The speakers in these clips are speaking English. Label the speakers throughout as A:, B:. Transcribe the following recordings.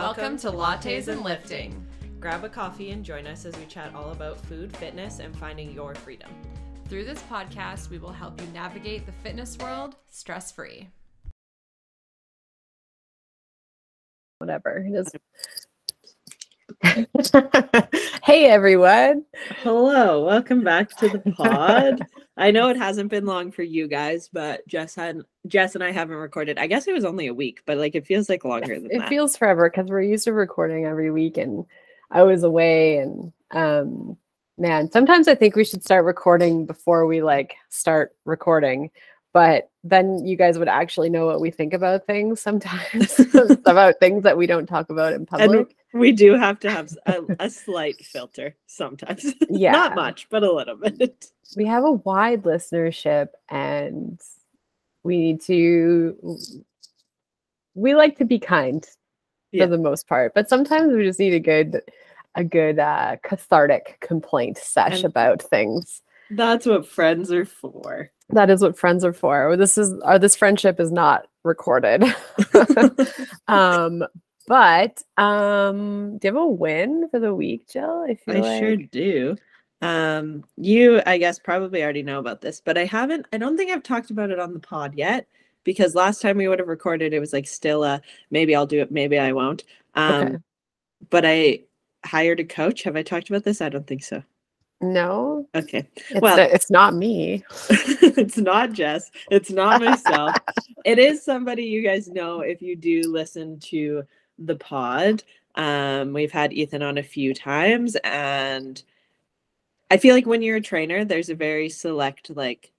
A: Welcome to Lattes and Lifting.
B: Grab a coffee and join us as we chat all about food, fitness, and finding your freedom.
A: Through this podcast, we will help you navigate the fitness world stress free.
C: Whatever. Just... hey everyone.
B: Hello, welcome back to the pod. I know it hasn't been long for you guys, but Jess had Jess and I haven't recorded. I guess it was only a week, but like it feels like longer than
C: it
B: that.
C: feels forever because we're used to recording every week and I was away and um man, sometimes I think we should start recording before we like start recording. But then you guys would actually know what we think about things sometimes about things that we don't talk about in public.
B: And we do have to have a, a slight filter sometimes.
C: Yeah.
B: Not much, but a little bit.
C: we have a wide listenership and we need to we like to be kind
B: Yeah.
C: for the most part but sometimes we just need a good a good uh cathartic complaint sesh
B: And-
C: about things
B: That's what friends are for.
C: that is what friends are for this is our this friendship is not recorded um but um do you have a win for the week jill i
B: I sure do. Um, you, I guess, probably already know about this, but I haven't. I don't think I've talked about it on the pod yet because last time we would have recorded, it was like still a maybe I'll do it, maybe I won't. Um,
C: Okay.
B: but I hired a coach. Have I talked about this? I don't think so.
C: no
B: Okay,
C: it's,
B: Well-
C: it's not me
B: it's not Jess. It's not myself. it is somebody you guys know if you do listen to the pod. Um, we've had Ethan on a few times, and I feel like when you're a trainer, there's a very select like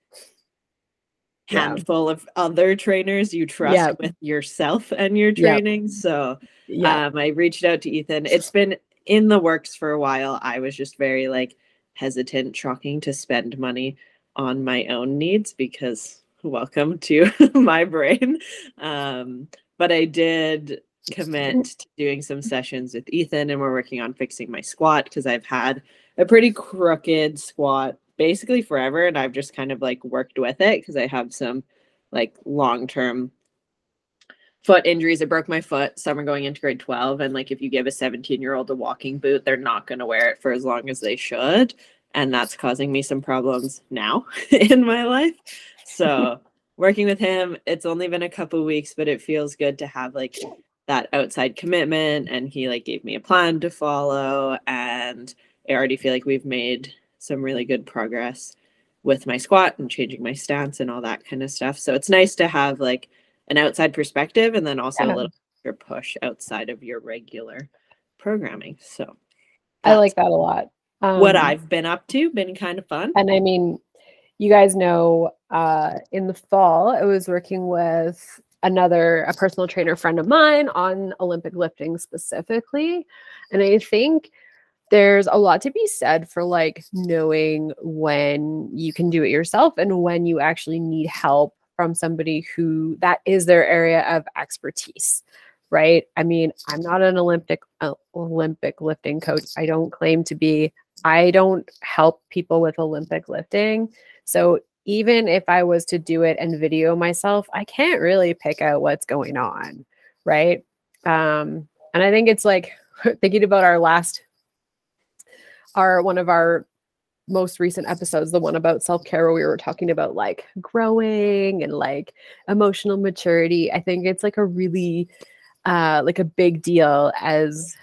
C: Yeah.
B: handful of other trainers you trust
C: Yeah.
B: with yourself and your
C: Yeah.
B: training. So
C: yeah
B: um, I reached out to Ethan. It's been in the works for a while. I was just very like hesitant, shocking to spend money on my own needs because welcome to my brain. Um, but I did commit to doing some sessions with Ethan, and we're working on fixing my squat because I've had a pretty crooked squat basically forever, and I've just kind of like worked with it because I have some like long term foot injuries. I broke my foot summer going into grade 12. And like if you give a 17 year old a walking boot, they're not going to wear it for as long as they should. And that's causing me some problems now in my life. So working with him, it's only been a couple weeks, but it feels good to have like that outside commitment. And he like gave me a plan to follow. And I already feel like we've made some really good progress with my squat and changing my stance and all that kind of stuff. So it's nice to have like an outside perspective and then also
C: Yeah.
B: a little extra push outside of your regular programming. So
C: i like that a lot
B: what
C: Um,
B: I've been up to, been kind of fun.
C: And I mean, you guys know uh, in the fall, I was working with another, a personal trainer friend of mine on Olympic lifting specifically. And I think there's a lot to be said for like knowing when you can do it yourself and when you actually need help from somebody who that is their area of expertise right i mean i'm not an olympic uh, olympic lifting coach i don't claim to be I don't help people with Olympic lifting. So even if I was to do it and video myself, I can't really pick out what's going on. Right. Um, and I think it's like thinking about our last, our one of our most recent episodes, the one about self care, where we were talking about like growing and like emotional maturity. I think it's like a really, uh, like a big deal as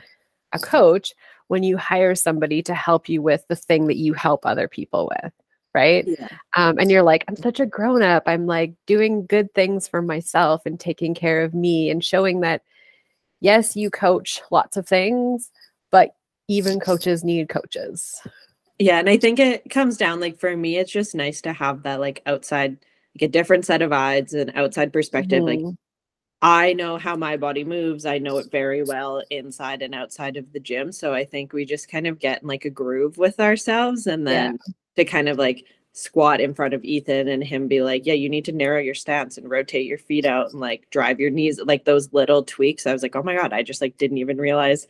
C: a coach when you hire somebody to help you with the thing that you help other people with right
B: Yeah.
C: um, and you're like i'm such a grown up i'm like doing good things for myself and taking care of me and showing that yes you coach lots of things but even coaches need coaches
B: Yeah. And I think it comes down like for me, it's just nice to have that like outside, like a different set of eyes and outside perspective. Like
C: Mhm.
B: I know how my body moves. I know it very well inside and outside of the gym. So I think we just kind of get in like a groove with ourselves and
C: Yeah.
B: then to kind of like squat in front of Ethan and him be like, yeah, you need to narrow your stance and rotate your feet out and like drive your knees, like those little tweaks. I was like, oh my God, I just like didn't even realize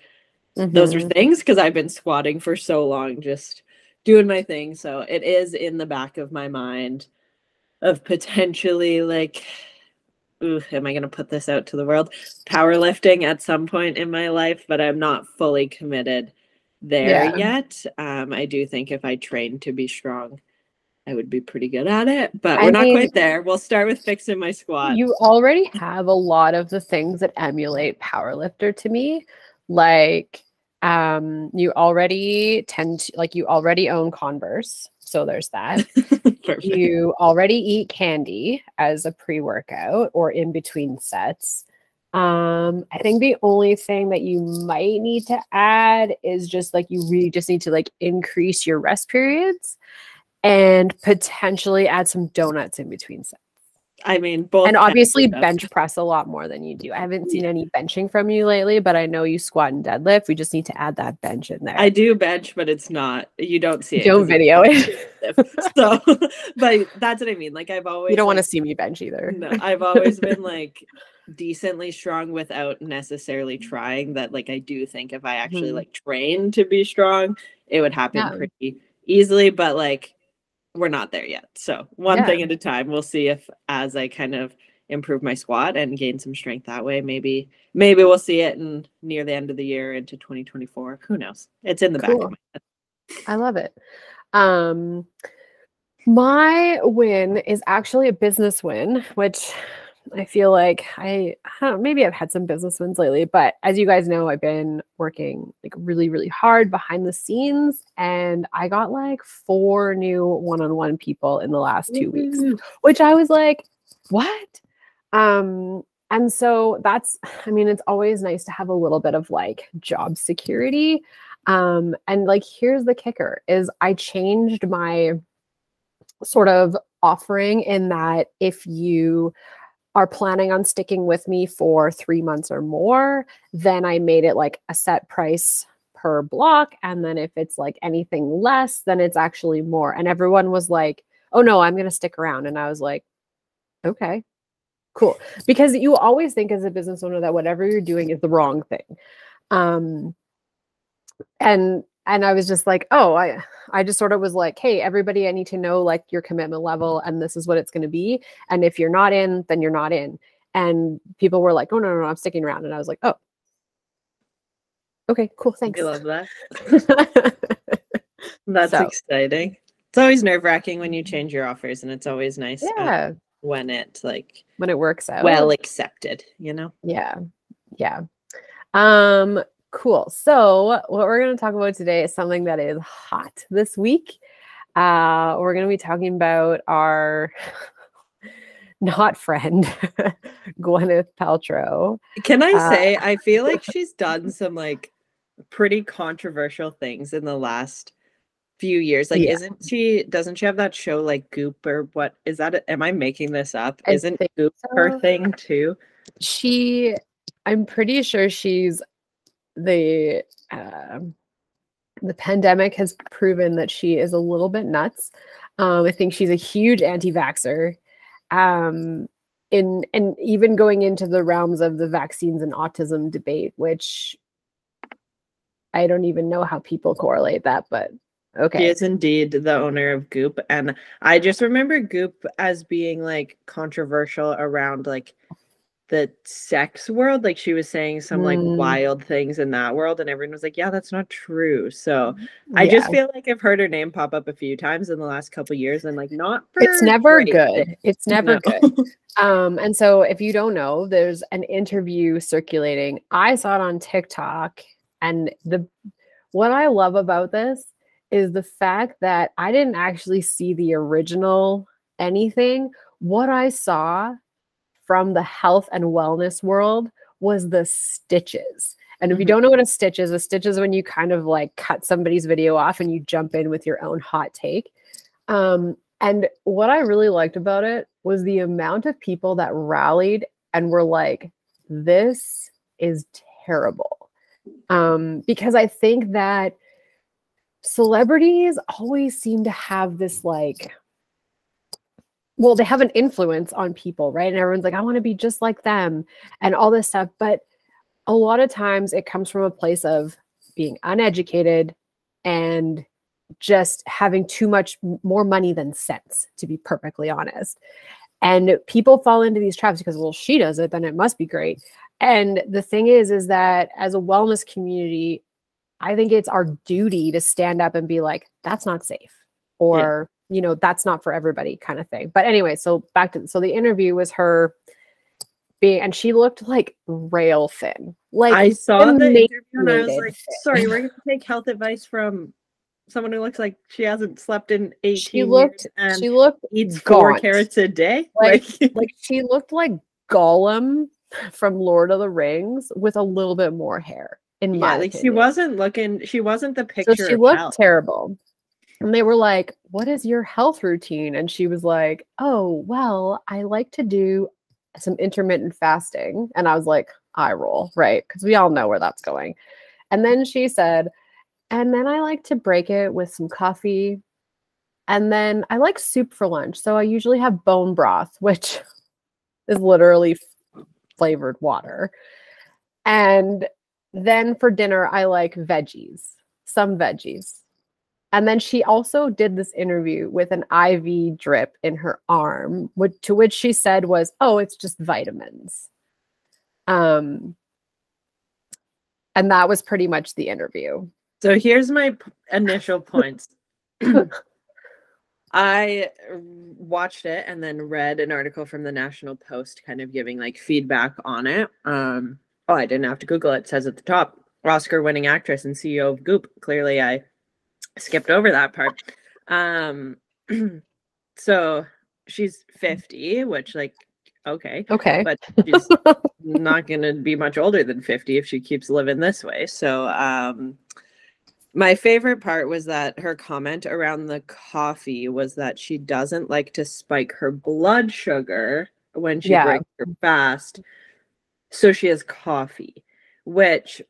B: those are
C: Mhm.
B: things because I've been squatting for so long, just doing my thing. So it is in the back of my mind of potentially like ooh, am I going to put this out to the world? Powerlifting at some point in my life, but I'm not fully committed there
C: Yeah.
B: yet. Um, I do think if I trained to be strong, I would be pretty good at it, but we're not
C: mean-
B: quite there. We'll start with fixing my squat.
C: You already have a lot of the things that emulate powerlifter to me. Like um you already tend to like you already own Converse. So there's that. You already eat candy as a pre-workout or in between sets. Um, I think the only thing that you might need to add is just like you really just need to like increase your rest periods and potentially add some donuts in between sets.
B: I mean, both
C: And obviously bench press a lot more than you do. I haven't seen any benching from you lately, but I know you squat and deadlift. We just need to add that bench in there.
B: I do bench, but it's not. You don't see it.
C: Don't video it.
B: so, but that's what I mean. Like I've always
C: You don't want to see me bench either.
B: No, I've always been like decently strong without necessarily trying. That like I do think if I actually
C: Mhm.
B: like train to be strong, it would happen
C: Yeah.
B: pretty easily. But like we're not there yet. So one
C: Yeah.
B: thing at a time. We'll see if as I kind of improve my squat and gain some strength that way, maybe maybe we'll see it in near the end of the year into 2024. Who knows? It's in the back of my head.
C: I love it. Um, my win is actually a business win, which I feel like I, I know, maybe I've had some business wins lately, but as you guys know, I've been working like really, really hard behind the scenes, and I got like four new one-on-one people in the last two weeks which I was like, what? Um, and so that's, I mean, it's always nice to have a little bit of like job security. Um, and like, here's the kicker is I changed my sort of offering in that if you are planning on sticking with me for three months or more, then I made it like a set price per block. And then if it's like anything less, then it's actually more. And everyone was like, oh no, I'm going to stick around. And I was like, okay, cool. Because you always think as a business owner that whatever you're doing is the wrong thing. Um, and and I was just like, oh, I I just sort of was like, hey, everybody, I need to know like your commitment level, and this is what it's going to be. And if you're not in, then you're not in. And people were like, oh no, no, no, I'm sticking around. And I was like, oh, okay, cool, thanks.
B: I love that. That's
C: So-
B: exciting. It's always nerve wracking when you change your offers, and it's always nice uh,
C: yeah,
B: when it like
C: when it works out.
B: well accepted. You know,
C: Yeah. Yeah. Um cool. So, what we're going to talk about today is something that is hot this week. Uh we're going to be talking about our not friend Gwyneth Paltrow.
B: can I
C: Uh,
B: say I feel like she's done some like pretty controversial things in the last few years. Like,
C: Yeah.
B: isn't she? Doesn't she have that show like Goop or what is that? Am I making this up?
C: I
B: Isn't Goop her thing too?
C: She I'm pretty sure she's the um the pandemic has proven that she is a little bit nuts. Um, I think she's a huge anti-vaxer. Um, in and even going into the realms of the vaccines and autism debate, which I don't even know how people correlate that, but okay.
B: She is indeed the owner of Goop. And I just remember Goop as being like controversial around like the sex world. Like she was saying some like
C: Mm.
B: wild things in that world, and everyone was like, Yeah, that's not true. So I just feel like I've heard her name pop up a few times in the last couple years and like not for
C: it's never good.
B: things.
C: It's never
B: No.
C: good. Um, and so if you don't know, there's an interview circulating. I saw it on TikTok, and the what I love about this is the fact that I didn't actually see the original anything. What I saw from the health and wellness world was the stitches. And if you
B: Mhm.
C: don't know what a stitch is, a stitch is when you kind of like cut somebody's video off and you jump in with your own hot take. Um, and what I really liked about it was the amount of people that rallied and were like, this is terrible. Um, because I think that celebrities always seem to have this like, well, they have an influence on people, right? And everyone's like, I want to be just like them and all this stuff. But a lot of times it comes from a place of being uneducated and just having too much more money than sense, to be perfectly honest. And people fall into these traps because, well, she does it, then it must be great. And the thing is, is that as a wellness community, I think it's our duty to stand up and be like, that's not safe. Or, you know, that's not for everybody kind of thing. But anyway, so back to so the interview was her being and she looked like rail thin. Like
B: I saw the interview and I was like, sorry, we're gonna take health advice from someone who looks like she hasn't slept in 18
C: she looked
B: years and
C: she looked
B: eats four carrots a day.
C: Like-
B: Like,
C: like she looked like Gollum from Lord of the Rings with a little bit more hair. In
B: yeah,
C: my
B: like she wasn't looking she wasn't the picture
C: so
B: she
C: looked
B: health.
C: terrible. And they were like, What is your health routine? And she was like, Oh, well, I like to do some intermittent fasting. And I was like, I roll, right? Because we all know where that's going. And then she said, And then I like to break it with some coffee. And then I like soup for lunch. So I usually have bone broth, which is literally flavored water. And then for dinner, I like veggies, some veggies. And then she also did this interview with an IV drip in her arm, which, to which she said was, "Oh, it's just vitamins." Um, and that was pretty much the interview.
B: So here's my p- initial points. I watched it and then read an article from the National Post kind of giving like feedback on it. Um oh, I didn't have to Google it. It says at the top, Oscar winning actress and CEO of Goop. Clearly I skipped over that part. Um so she's 50, which like okay,
C: Okay.
B: but she's not going to be much older than 50 if she keeps living this way. So, um, my favorite part was that her comment around the coffee was that she doesn't like to spike her blood sugar when she
C: Yeah.
B: breaks her fast. So she has coffee, which,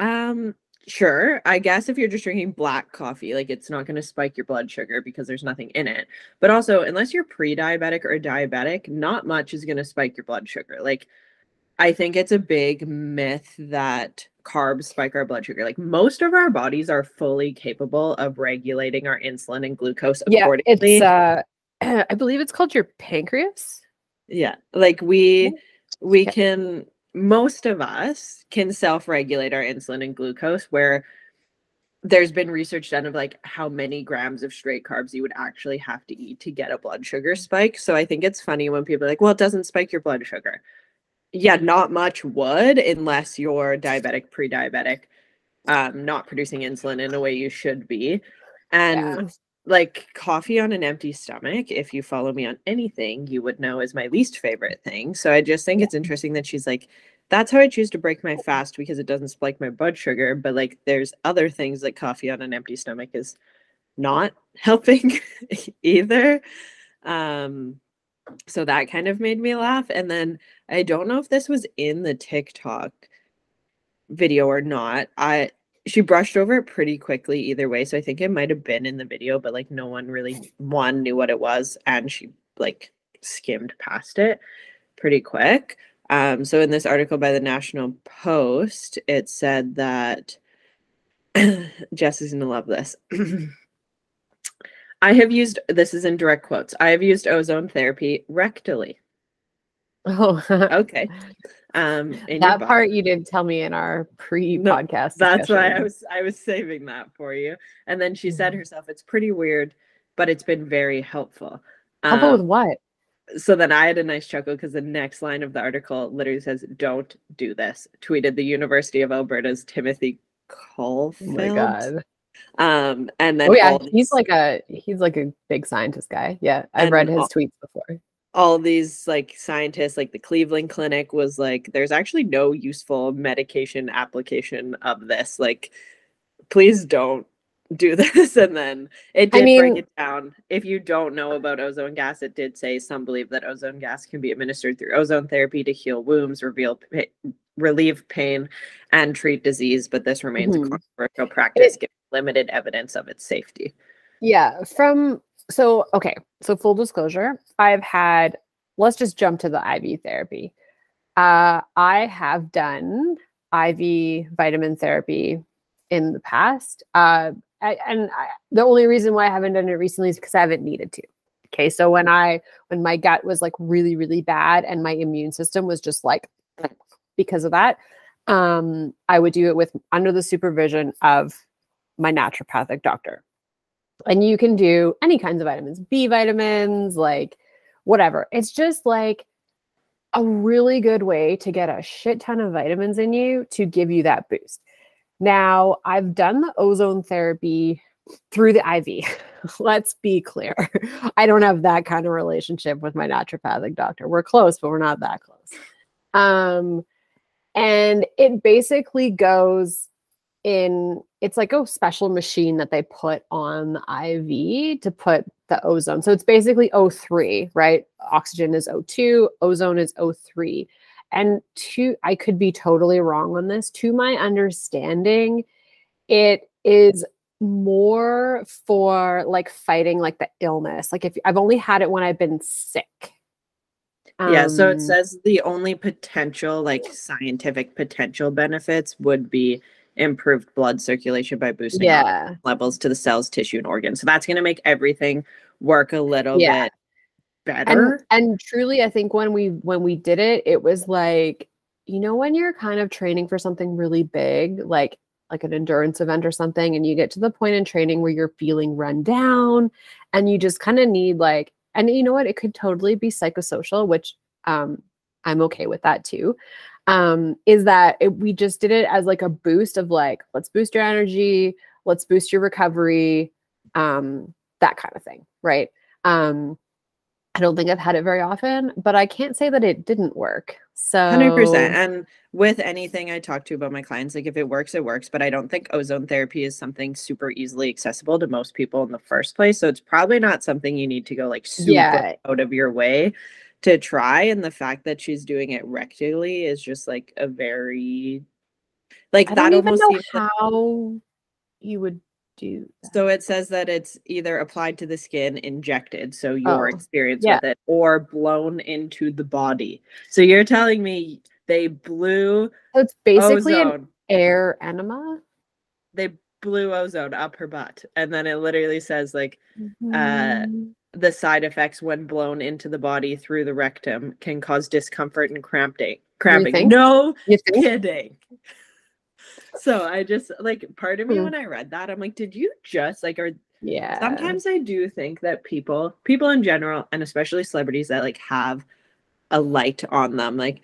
B: um, sure, I guess if you're just drinking black coffee, like it's not going to spike your blood sugar because there's nothing in it. But also, unless you're pre diabetic or diabetic, not much is going to spike your blood sugar. Like, I think it's a big myth that carbs spike our blood sugar. Like, most of our bodies are fully capable of regulating our insulin and glucose
C: yeah,
B: accordingly.
C: it's uh, I believe it's called your pancreas.
B: yeah. Like, we. We
C: Okay.
B: can, most of us can self regulate our insulin and glucose, where there's been research done of like how many grams of straight carbs you would actually have to eat to get a blood sugar spike. So I think it's funny when people are like, well, it doesn't spike your blood sugar. Yeah, not much would unless you're diabetic, pre diabetic, um, not producing insulin in a way you should be. And
C: Yeah.
B: Like coffee on an empty stomach, if you follow me on anything, you would know is my least favorite thing. So I just think it's interesting that she's like, that's how I choose to break my fast because it doesn't spike my blood sugar. But like, there's other things that coffee on an empty stomach is not helping either. Um, so that kind of made me laugh. And then I don't know if this was in the TikTok video or not. I she brushed over it pretty quickly either way. So I think it might have been in the video, but like no one really one knew what it was and she like skimmed past it pretty quick. Um, so in this article by the National Post, it said that Jess is gonna love this. I have used this is in direct quotes. I have used ozone therapy rectally.
C: Oh,
B: Okay. Um
C: that part you didn't tell me in our pre-podcast.
B: That's why I was I was saving that for you. And then she said
C: Mhm.
B: herself, it's pretty weird, but it's been very helpful.
C: Helpful with
B: Um,
C: what?
B: so then I had a nice chuckle because the next line of the article literally says, Don't do this. Tweeted the University of Alberta's Timothy
C: Oh my god.
B: Um and then
C: Oh yeah, he's like a he's like a big scientist guy. Yeah, I've read his
B: all-
C: tweets before.
B: All these like scientists like the cleveland clinic was like there's actually no useful medication application of this like please don't do this and then it
C: I
B: did break
C: mean-
B: it down if you don't know about ozone gas it did say some believe that ozone gas can be administered through ozone therapy to heal wounds reveal pa- relieve pain and treat disease but this remains
C: Mhm.
B: a controversial practice given limited evidence of its safety
C: Yeah, from so okay, so full disclosure, I've had let's just jump to the IV therapy. Uh I have done IV vitamin therapy in the past. Uh I, and I, the only reason why I haven't done it recently is because I haven't needed to. Okay, so when I when my gut was like really really bad and my immune system was just like because of that, um, I would do it with under the supervision of my naturopathic doctor. And you can do any kinds of vitamins, B vitamins, like whatever. It's just like a really good way to get a shit ton of vitamins in you to give you that boost. Now, I've done the ozone therapy through the IV. Let's be clear. I don't have that kind of relationship with my naturopathic doctor. We're close, but we're not that close. Um, and it basically goes in it's like a special machine that they put on the IV to put the ozone. So it's basically O3, right? Oxygen is O2, ozone is O3. And to I could be totally wrong on this. To my understanding, it is more for like fighting like the illness. Like if I've only had it when I've been sick.
B: yeah, so it
C: Um,
B: says the only potential, like scientific potential benefits would be improved blood circulation by boosting
C: yeah.
B: levels to the cells, tissue, and organs. So that's going to make everything work a little
C: Yeah.
B: bit
C: and
B: better.
C: and truly i think when we when we did it it was like you know when you're kind of training for something really big like like an endurance event or something and you get to the point in training where you're feeling run down and you just kind of need like and you know what it could totally be psychosocial which um i'm okay with that too um is that it, we just did it as like a boost of like let's boost your energy let's boost your recovery um that kind of thing right um I don't think I've had it very often, but I can't say that it didn't work. So
B: 100%. And with anything I talk to about my clients, like if it works, it works. But I don't think ozone therapy is something super easily accessible to most people in the first place. So it's probably not something you need to go like super
C: Yeah.
B: out of your way to try. And the fact that she's doing it rectally is just like a very, like
C: I
B: that
C: don't even
B: almost
C: know
B: seems like-
C: how you would do that.
B: So it says that it's either applied to the skin, injected, so your
C: Oh,
B: experience
C: yeah.
B: with it, or blown into the body. So you're telling me they blew
C: So it's basically an air enema.
B: they blew ozone up her butt, and then it literally says like Uh,
C: Mhm.
B: The side effects when blown into the body through the rectum can cause discomfort and cramping. Cramping. No kidding. So I just like part of me
C: Hmm.
B: when I read that, I'm like, did you just like are
C: Yeah.
B: sometimes i do think that people people in general and especially celebrities that like have a light on them like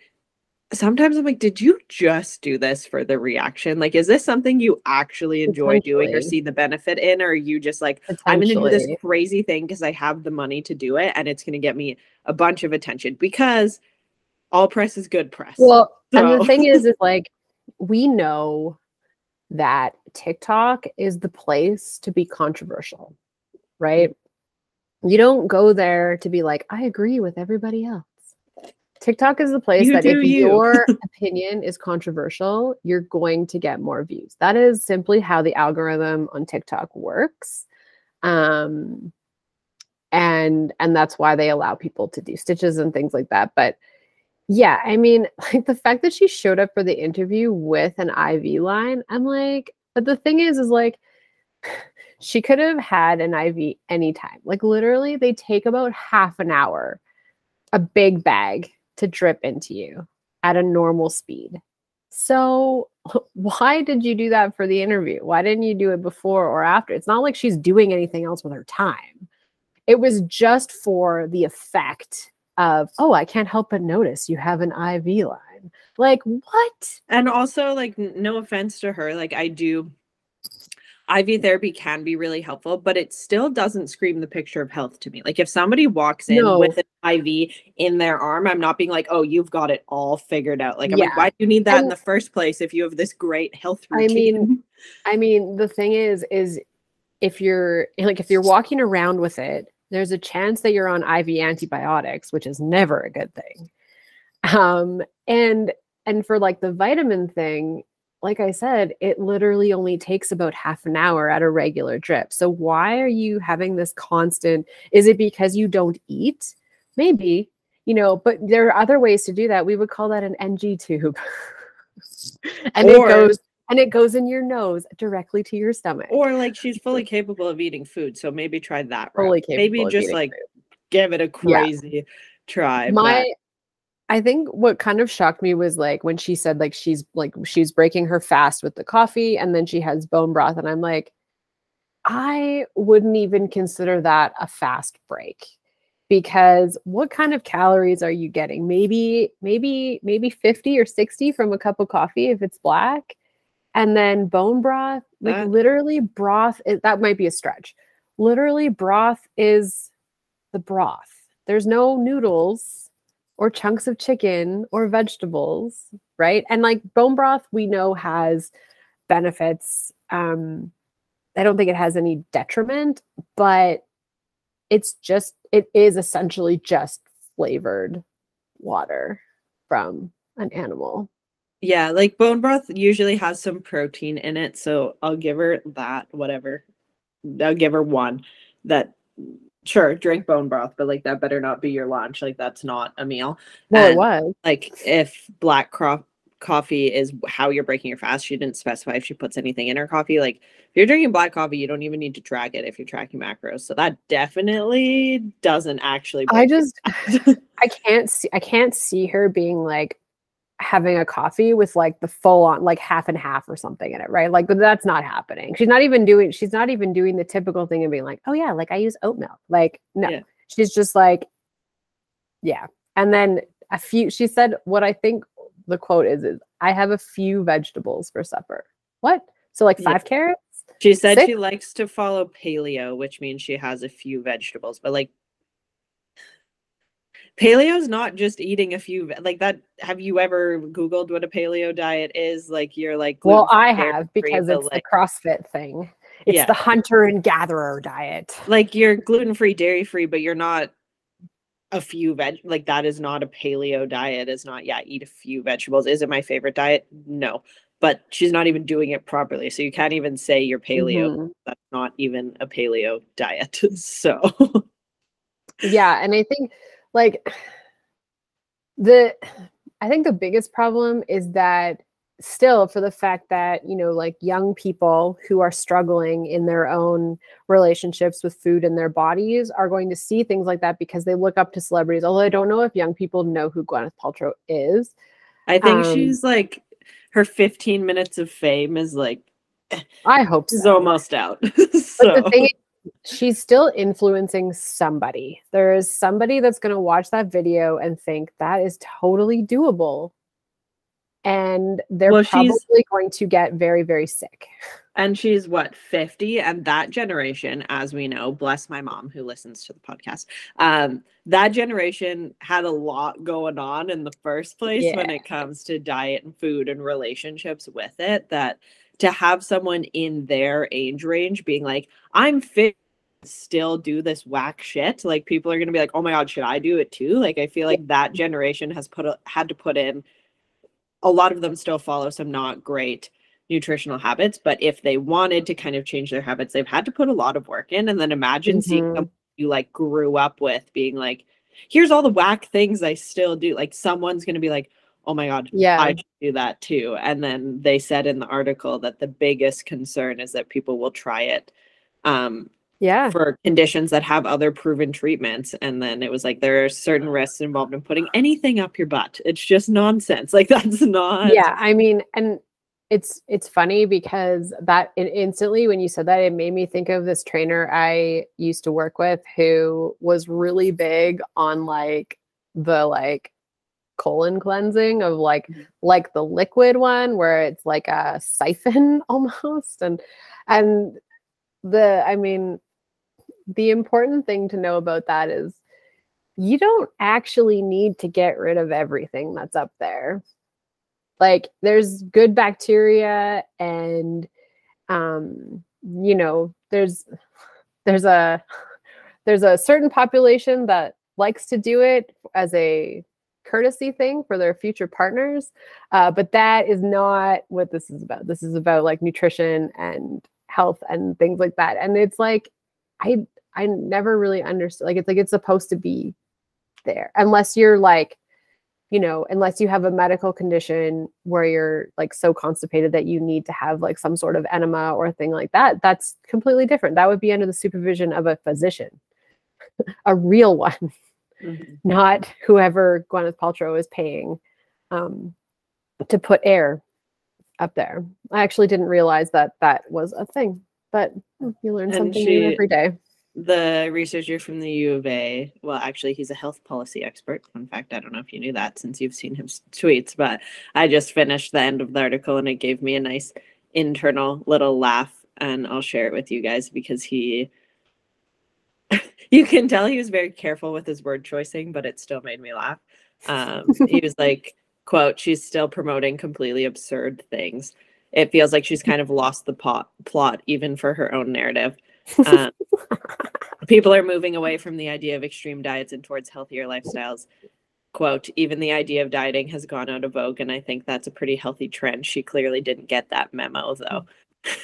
B: sometimes i'm like did you just do this for the reaction? Like is this something you actually enjoy doing or see the benefit in? Or are you just like i'm gonna do this crazy thing because i have the money to do it and it's gonna get me a bunch of attention because all press is good press.
C: Well, and the thing is, is like we know that TikTok is the place to be controversial, right? You don't go there to be like, I agree with everybody else. TikTok is the place
B: You
C: that if
B: you.
C: your opinion is controversial, you're going to get more views. That is simply how the algorithm on TikTok works. Um, and and that's why they allow people to do stitches and things like that. But yeah, I mean, like the fact that she showed up for the interview with an IV line, I'm like, but the thing is, is like, she could have had an IV anytime. Like, literally, they take about half an hour, a big bag to drip into you at a normal speed. So, why did you do that for the interview? Why didn't you do it before or after? It's not like she's doing anything else with her time. It was just for the effect of, oh, I can't help but notice you have an IV line. Like, what?
B: and also like no offense to her like i do iv therapy can be really helpful but it still doesn't scream the picture of health to me like if somebody walks in
C: No.
B: with an iv in their arm i'm not being like oh you've got it all figured out like i'm
C: Yeah.
B: like why do you need that in the first place if you have this great health routine?
C: I mean, I mean, the thing is, is if you're like if you're walking around with it, there's a chance that you're on IV antibiotics, which is never a good thing. Um, and and for like the vitamin thing, like I said, it literally only takes about half an hour at a regular drip. So why are you having this constant? Is it because you don't eat? Maybe, you know, but there are other ways to do that. We would call that an NG tube. and
B: Or-
C: it goes and it goes in your nose directly to your stomach.
B: or like she's fully capable of eating food so maybe try that route.
C: fully capable
B: maybe just like
C: food.
B: give it a crazy try.
C: My I think what kind of shocked me was like when she said like she's like she's breaking her fast with the coffee and then she has bone broth and I'm like I wouldn't even consider that a fast break because what kind of calories are you getting? Maybe maybe maybe 50 or 60 from a cup of coffee if it's black. And then bone broth, like
B: That-
C: literally broth is, that might be a stretch. Literally broth is the broth. There's no noodles or chunks of chicken or vegetables, right? And like bone broth we know has benefits um I don't think it has any detriment, but it's just it is essentially just flavored water from an animal.
B: Yeah, like bone broth usually has some protein in it, so I'll give her that, whatever. I'll give her one that sure, drink bone broth, but like that better not be your lunch. Like that's not a meal.
C: Well, it was.
B: Like if black cro- coffee is how you're breaking your fast, she didn't specify if she puts anything in her coffee. Like if you're drinking black coffee, you don't even need to track it if you're tracking macros. So that definitely doesn't actually
C: I just. I can't see I can't see her being like having a coffee with like the full on like half and half or something in it, right? Like but that's not happening. She's not even doing she's not even doing the typical thing of being like, "Oh yeah, like I use oat milk." Like no.
B: Yeah.
C: She's just like yeah. And then a few she said what I think the quote is is I have a few vegetables for supper. What? So like
B: Yeah.
C: five carrots?
B: She said
C: Six?
B: she likes to follow paleo, which means she has a few vegetables, but like paleo's not just eating a few like that. Have you ever googled what a paleo diet is? Like you're like
C: Well, I have because it's
B: like,
C: the CrossFit thing. It's
B: Yeah.
C: the hunter and gatherer diet.
B: like you're gluten free, dairy free, but you're not a few veg like that is not a paleo diet. Is not yeah, eat a few vegetables. Is it my favorite diet? No. But she's not even doing it properly. So you can't even say you're paleo.
C: Mhm.
B: That's not even a paleo diet. So
C: yeah and i think like the i think the biggest problem is that still for the fact that you know like young people who are struggling in their own relationships with food and their bodies are going to see things like that because they look up to celebrities although i don't know if young people know who gwyneth paltrow is
B: I think
C: Um,
B: she's like her 15 minutes of fame is like
C: i hope
B: she's
C: so.
B: almost out.
C: But the thing is, she's still influencing somebody. There is somebody that's going to watch that video and think that is totally doable. And they're
B: Well,
C: probably going to get very, very sick.
B: and she's what 50 and that generation as we know bless my mom who listens to the podcast um that generation had a lot going on in the first place when it comes to diet and food and relationships with it that to have someone in their age range being like i'm fit still do this whack shit like people are going to be like oh my god should i do it too like i feel like that generation has put a, had to put in a lot of them still follow some not great nutritional habits but if they wanted to kind of change their habits they've had to put a lot of work in and then imagine seeing
C: Mhm.
B: them you like grew up with being like here's all the whack things i still do like someone's going to be like oh my god
C: Yeah.
B: i should do that too and then they said in the article that the biggest concern is that people will try it um
C: Yeah.
B: for conditions that have other proven treatments and then it was like there are certain risks involved in putting anything up your butt it's just nonsense like that's not
C: Yeah. I mean, and it's it's funny because that in, instantly when you said that it made me think of this trainer I used to work with who was really big on like the like colon cleansing of like like the liquid one where it's like a siphon almost. And and the I mean the important thing to know about that is you don't actually need to get rid of everything that's up there. Like there's good bacteria and um you know there's there's a there's a certain population that likes to do it as a courtesy thing for their future partners uh, but that is not what this is about this is about like nutrition and health and things like that and it's like i i never really understood like it's like it's supposed to be there unless you're like you know, unless you have a medical condition where you're like so constipated that you need to have like some sort of enema or a thing like that, that's completely different. That would be under the supervision of a physician. a real one,
B: Mhm.
C: not whoever Gwyneth Paltrow is paying um, to put air up there. I actually didn't realize that that was a thing, but hmm, you learn
B: And
C: something new every day.
B: The researcher from the U of A, well, actually, he's a health policy expert. Fun fact, I don't know if you knew that since you've seen his tweets, but I just finished the end of the article and it gave me a nice internal little laugh. And I'll share it with you guys because he, you can tell he was very careful with his word choicing, but it still made me laugh. Um, he was like, quote, she's still promoting completely absurd things. It feels like she's kind of lost the pot, plot even for her own narrative. Um, people are moving away from the idea of extreme diets and towards healthier lifestyles. Quote, even the idea of dieting has gone out of vogue, and I think that's a pretty healthy trend. She clearly didn't get that memo, though.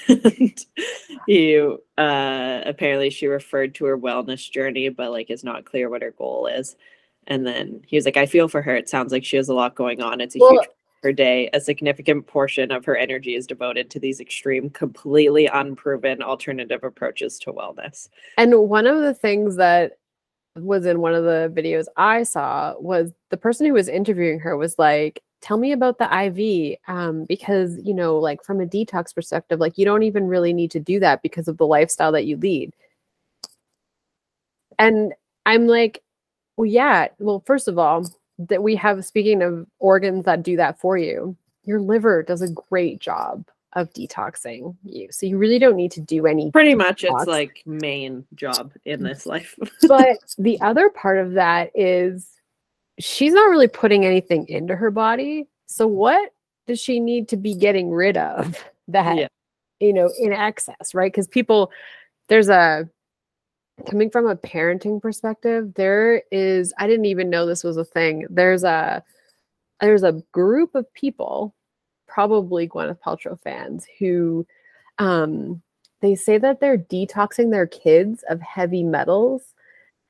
B: And you uh apparently she referred to her wellness journey, but like it's not clear what her goal is. And then he was like, I feel for her. It sounds like she has a lot going on. It's a
C: Well-
B: huge her day. A significant portion of her energy is devoted to these extreme, completely unproven alternative approaches to wellness.
C: And one of the things that was in one of the videos I saw was the person who was interviewing her was like, Tell me about the IV. Um, because, you know, like from a detox perspective, like you don't even really need to do that because of the lifestyle that you lead. And I'm like, well, yeah. Well, first of all, that we have, speaking of organs that do that for you, your liver does a great job of detoxing you. So you really don't need to do any
B: Pretty much it's like main job in this life.
C: but the other part of that is she's not really putting anything into her body. So what does she need to be getting rid of that
B: Yeah.
C: you know in excess, right? Because people there's a coming from a parenting perspective, there is I didn't even know this was a thing. There's a there's a group of people, probably Gwyneth Paltrow fans, who um they say that they're detoxing their kids of heavy metals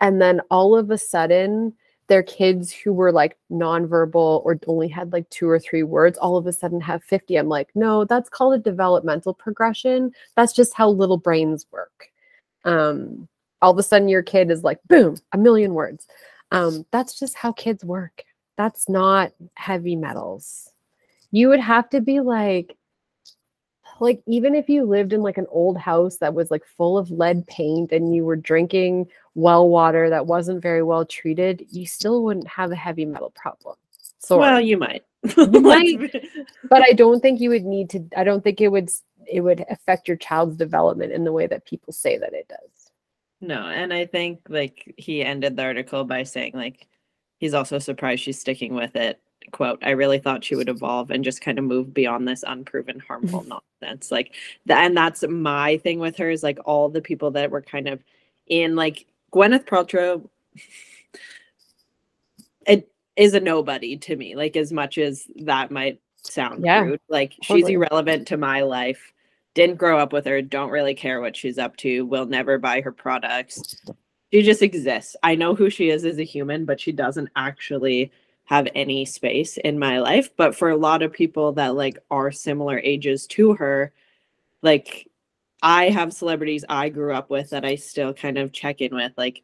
C: and then all of a sudden their kids who were like nonverbal or only had like two or three words all of a sudden have 50 i'm like no that's called a developmental progression. That's just how little brains work. Um all of a sudden your kid is like boom a million words. Um that's just how kids work. That's not heavy metals. You would have to be like like even if you lived in like an old house that was like full of lead paint and you were drinking well water that wasn't very well treated you still wouldn't have a heavy metal problem so
B: well, you might.
C: You might. but i don't think you would need to i don't think it would it would affect your child's development in the way that people say that it does
B: No, and I think like he ended the article by saying like he's also surprised she's sticking with it. Quote, I really thought she would evolve and just kind of move beyond this unproven harmful mm-hmm. nonsense. Like that and that's my thing with her is like all the people that were kind of in like Gwyneth Paltrow it is a nobody to me, like as much as that might sound
C: Yeah,
B: rude. Like she's irrelevant to my life. Didn't grow up with her, don't really care what she's up to, will never buy her products. She just exists. I know who she is as a human, but she doesn't actually have any space in my life. But for a lot of people that like are similar ages to her, like I have celebrities I grew up with that I still kind of check in with. Like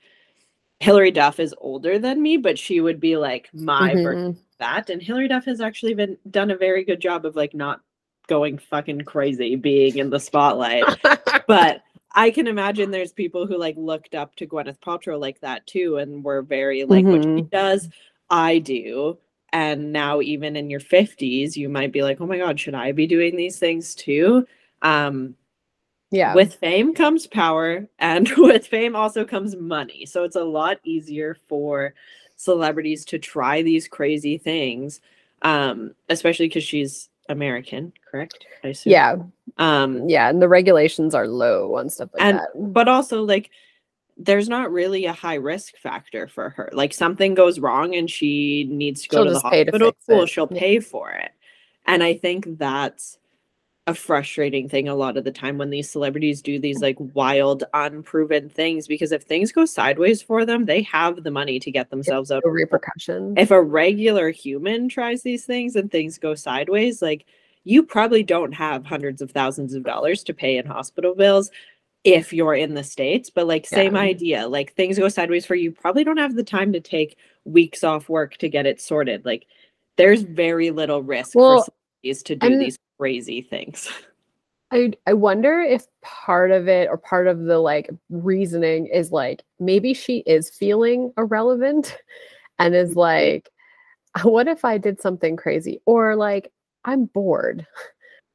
B: Hilary Duff is older than me, but she would be like my
C: Mhm.
B: of that. And Hilary Duff has actually been done a very good job of like not going fucking crazy being in the spotlight. but I can imagine there's people who like looked up to Gwyneth Paltrow like that too, and were very like what she
C: Mhm.
B: does, I do. And now even in your 50s, you might be like, oh my God, should I be doing these things too? Um,
C: yeah
B: with fame comes power, and with fame also comes money. So it's a lot easier for celebrities to try these crazy things, um, especially because she's American, correct? I assume.
C: yeah
B: Um,
C: yeah and the regulations are low on stuff like
B: and
C: that
B: but also like there's not really a high risk factor for her. Like something goes wrong and she needs to go
C: She'll
B: to the hospital. she'll
C: Yeah.
B: pay for it. And I think that's a frustrating thing a lot of the time when these celebrities do these like wild, unproven things because if things go sideways for them, they have the money to get themselves out. of
C: repercussions
B: If a regular human tries these things and things go sideways, like you probably don't have hundreds of thousands of dollars to pay in hospital bills if you're in the states but like same
C: Yeah.
B: idea like things go sideways for you probably don't have the time to take weeks off work to get it sorted like there's very little risk
C: Well,
B: for celebrities to do these crazy things
C: I I wonder if part of it or part of the like reasoning is like maybe she is feeling irrelevant and is mm-hmm. like what if I did something crazy or like I'm bored.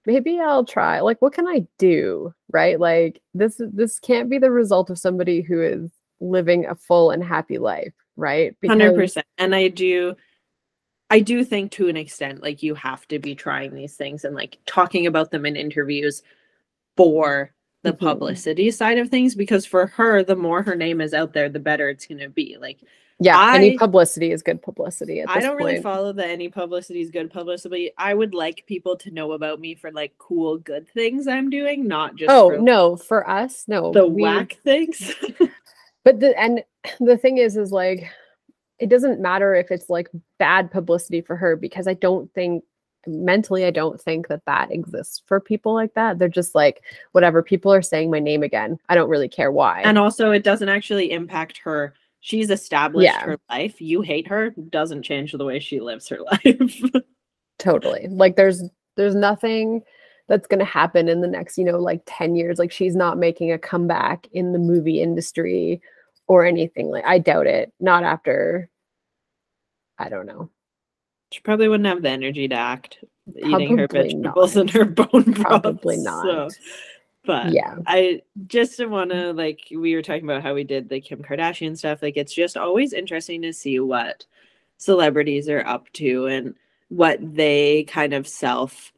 C: Maybe I'll try. Like what can I do? Right? Like this this can't be the result of somebody who is living a full and happy life, right?
B: Hundred percent. And I do I do think to an extent like you have to be trying these things and like talking about them in interviews for the
C: Mhm.
B: publicity side of things because for her the more her name is out there the better it's going to be. Like
C: yeah, any publicity is good publicity at this
B: I don't really follow that any publicity is good publicity. I would like people to know about me for like cool good things I'm doing, not just
C: oh
B: for
C: no, for us, no.
B: the
C: we-
B: whack things.
C: but the and the thing is is like it doesn't matter if it's like bad publicity for her because i don't think mentally i don't think that that exists for people like that they're just like whatever people are saying my name again i don't really care why
B: and also it doesn't actually impact her. She's established
C: Yeah.
B: her life. You hate her, doesn't change the way she lives her life.
C: totally like there's there's nothing that's going to happen in the next you know like 10 years like she's not making a comeback in the movie industry or anything like i doubt it not after i don't know
B: she probably wouldn't have the energy to act eating her vegetables
C: not.
B: and her bone broth.
C: Probably
B: so-
C: not.
B: But
C: yeah
B: I just want to like we were talking about how we did the Kim Kardashian stuff. Like it's just always interesting to see what celebrities are up to and what they kind of self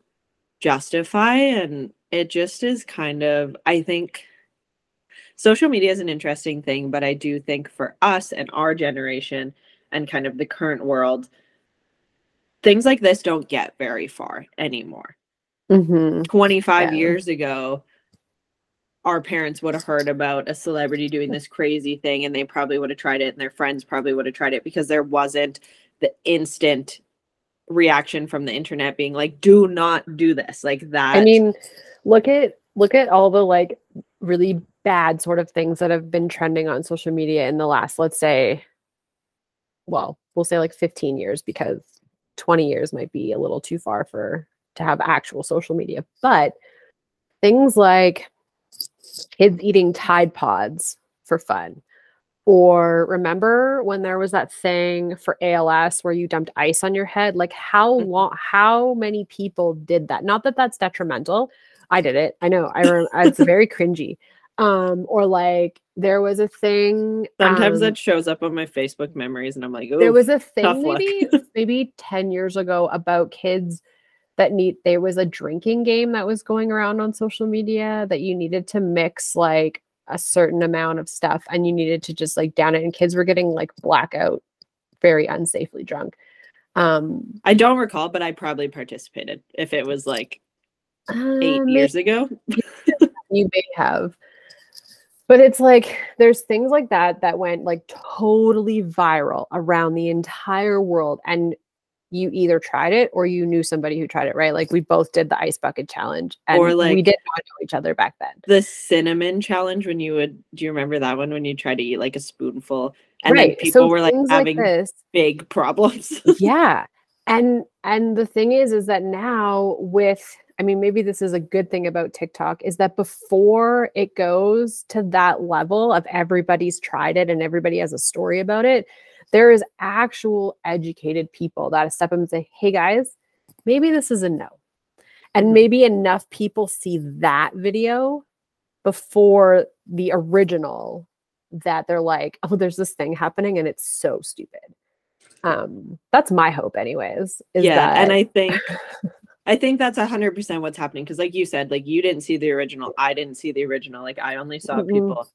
B: justify and it just is kind of I think social media is an interesting thing, but I do think for us and our generation and kind of the current world things like this don't get very far anymore.
C: hmm
B: 25
C: Yeah.
B: years ago our parents would have heard about a celebrity doing this crazy thing and they probably would have tried it and their friends probably would have tried it because there wasn't the instant reaction from the internet being like do not do this like that
C: I mean, look at look at all the like really bad sort of things that have been trending on social media in the last, let's say, well, we'll say like 15 years because 20 years might be a little too far for to have actual social media. But things like kids eating Tide Pods for fun. Or remember when there was that thing for ALS where you dumped ice on your head? Like how
B: Mhm.
C: long how many people did that? Not that that's detrimental. I did it. I know. I rem- it's very cringy. Um or like there was a thing
B: sometimes
C: um,
B: that shows up on my facebook memories and i'm like
C: there was a thing maybe maybe 10 years ago about kids that need there was a drinking game that was going around on social media that you needed to mix like a certain amount of stuff and you needed to just like down it and kids were getting like blackout very unsafely drunk. Um
B: i don't recall but i probably participated if it was like eight
C: uh,
B: years ago.
C: You may have. But it's like there's things like that that went like totally viral around the entire world and you either tried it or you knew somebody who tried it right? Like we both did the ice bucket challenge and
B: Or,
C: we did not know each other back then.
B: The cinnamon challenge when you would do you remember that one when you tried to eat like a spoonful and
C: right
B: then people
C: so
B: were like having
C: this
B: big problems?
C: Yeah and and the thing is is that now with i mean maybe this is a good thing about tiktok is that before it goes to that level of everybody's tried it and everybody has a story about it there is actual educated people that step up and say hey guys maybe this is a no and
B: Mhm.
C: maybe enough people see that video before the original that they're like oh there's this thing happening and it's so stupid um that's my hope anyways is
B: yeah
C: that
B: and i think i think that's 100% what's happening because like you said like you didn't see the original i didn't see the original like i only saw
C: Mm-mm.
B: people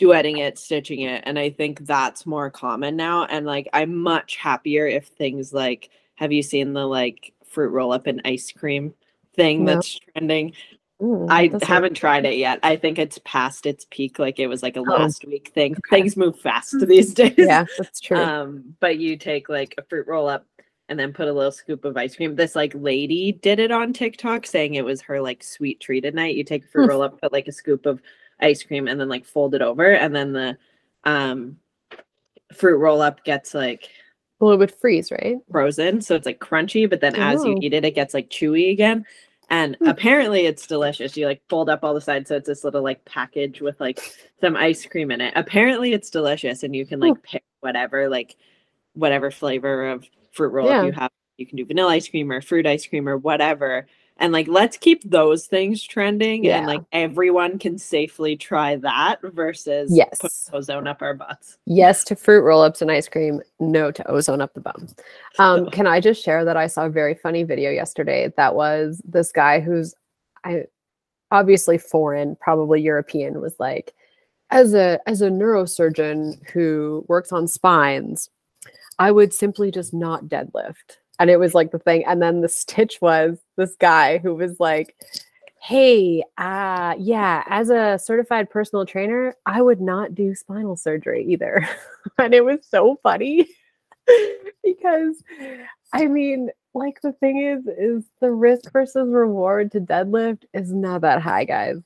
B: duetting it stitching it and i think that's more common now and like i'm much happier if things like have you seen the like fruit roll up and ice cream thing
C: No.
B: that's trending
C: Mm,
B: I
C: that's
B: haven't tried it yet. I think it's past its peak. Like it was like a
C: Oh.
B: last week thing.
C: Okay.
B: Things move fast these days.
C: yeah that's true
B: Um, but you take like a fruit roll up and then put a little scoop of ice cream. This like lady did it on TikTok saying it was her like sweet treat at night. You take a fruit
C: Hmm.
B: roll up, put like a scoop of ice cream and then like fold it over and then the um fruit roll up gets like
C: Well, it would freeze, right?
B: frozen so it's like crunchy but then as you
C: Oh.
B: eat it it gets like chewy again and
C: Hmm.
B: apparently it's delicious you like fold up all the sides so it's this little like package with like some ice cream in it apparently it's delicious and you can like pick whatever like whatever flavor of fruit roll
C: Yeah.
B: up you have you can do vanilla ice cream or fruit ice cream or whatever and like let's keep those things trending
C: Yeah.
B: and like everyone can safely try that versus put
C: Yes.
B: ozone up our butts
C: Yes to fruit roll-ups and ice cream. No to ozone up the bum. Um, can I just share that I saw a very funny video yesterday that was this guy who's I obviously foreign, probably European, was like, as a as a neurosurgeon who works on spines, I would simply just not deadlift. And it was like the thing. And then the stitch was this guy who was like, hey, uh, yeah, as a certified personal trainer, I would not do spinal surgery either. and it was so funny because I mean, like the thing is, is the risk versus reward to deadlift is not that high, guys.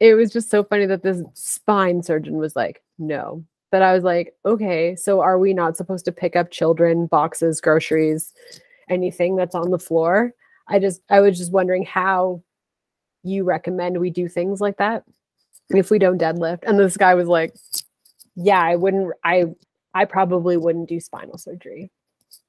C: It was just so funny that this spine surgeon was like, no. But I was like, okay, so are we not supposed to pick up children, boxes, groceries, anything that's on the floor? I just, I was just wondering how you recommend we do things like that if we don't deadlift. And this guy was like, yeah, I wouldn't, I, I probably wouldn't do spinal surgery.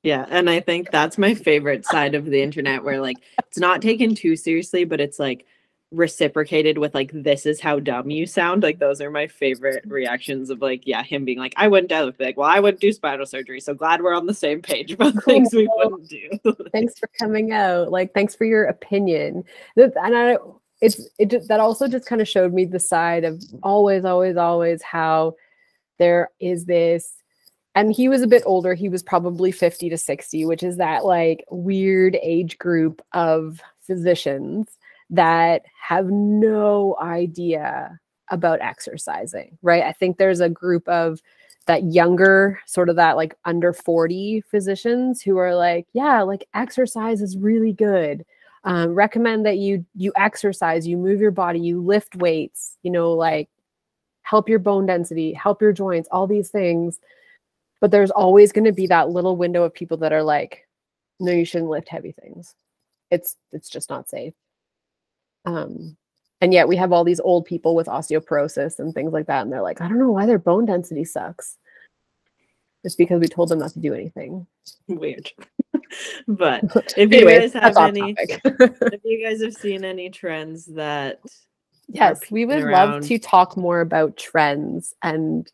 B: Yeah, and I think that's my favorite side of the internet where like it's not taken too seriously, but it's like reciprocated with like this is how dumb you sound. Like those are my favorite reactions of like yeah, him being like I wouldn't do like well I wouldn't do spinal surgery. So glad we're on the same page about things we wouldn't do.
C: thanks for coming out. Like, thanks for your opinion. That- And I, it's it just, that also just kind of showed me the side of always, always, always how there is this. And he was a bit older. He was probably 50 to 60, which is that like weird age group of physicians that have no idea about exercising, right? I think there's a group of that younger sort of that like under 40 physicians who are like yeah like exercise is really good. Um, recommend that you you exercise you move your body you lift weights you know like help your bone density help your joints all these things. But there's always going to be that little window of people that are like no you shouldn't lift heavy things. It's it's just not safe um and yet we have all these old people with osteoporosis and things like that and they're like i don't know why their bone density sucks. Just because we told them not to do anything.
B: Weird. but if you
C: Anyways,
B: guys have any if you guys have seen any trends that
C: yes we would love to talk more about trends and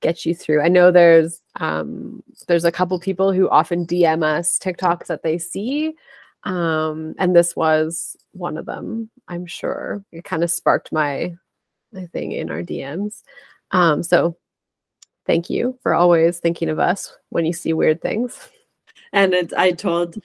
C: get you through. I know there's um there's a couple people who often dm us tiktoks that they see um and this was one of them i'm sure it kind of sparked my my thing in our dms um so thank you for always thinking of us when you see weird things
B: And it's I told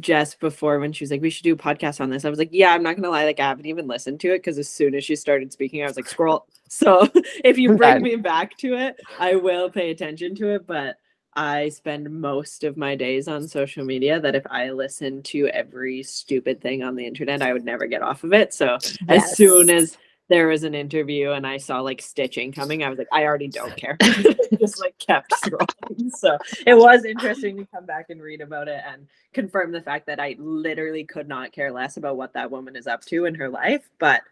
B: Jess before when she was like, we should do a podcast on this. I was like, yeah, I'm not gonna lie, like I haven't even listened to it because as soon as she started speaking, I was like, scroll. So if you bring me back to it, I will pay attention to it. But I spend most of my days on social media that if I listened to every stupid thing on the internet, I would never get off of it. So as soon as there was an interview and I saw like stitching coming, I was like, I already don't care. Just like kept scrolling. So it was interesting to come back and read about it and confirm the fact that I literally could not care less about what that woman is up to in her life. But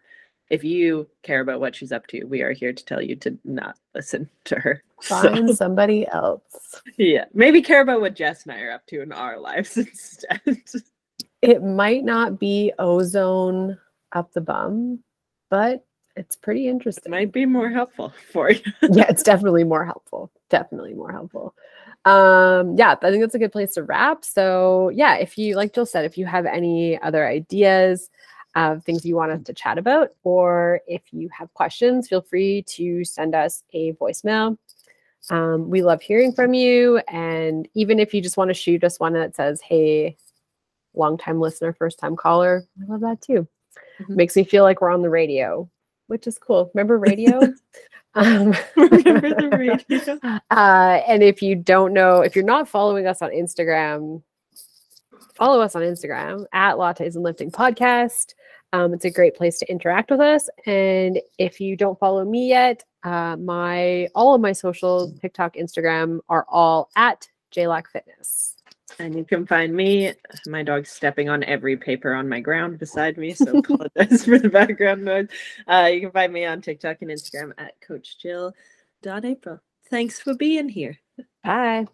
B: if you care about what she's up to, we are here to tell you to not listen to her. So,
C: find somebody else
B: yeah, maybe care about what Jess and I are up to in our lives instead.
C: it might not be ozone up the bum, but it's pretty
B: it
C: interesting.
B: might be more helpful for you.
C: yeah, it's definitely more helpful. Definitely more helpful. Um, yeah, I think that's a good place to wrap. So, yeah, if you, like Jill said, if you have any other ideas of things you want us to chat about, or if you have questions, feel free to send us a voicemail. Um, we love hearing from you. And even if you just want to shoot us one that says, hey, long time listener, first time caller, I love that too.
B: Mhm.
C: Makes me feel like we're on the radio, which is cool. Remember radio? um,
B: Remember the radio?
C: uh, and if you don't know, if you're not following us on Instagram, follow us on Instagram at Lattes and Lifting Podcast. Um, it's a great place to interact with us. And if you don't follow me yet, uh, my all of my socials, TikTok, Instagram, are all at JLAC Fitness.
B: And you can find me. My dog's stepping on every paper on my ground beside me, so apologize for the background noise. Uh, you can find me on TikTok and Instagram at Coach Jill. April. Thanks for being here.
C: Bye.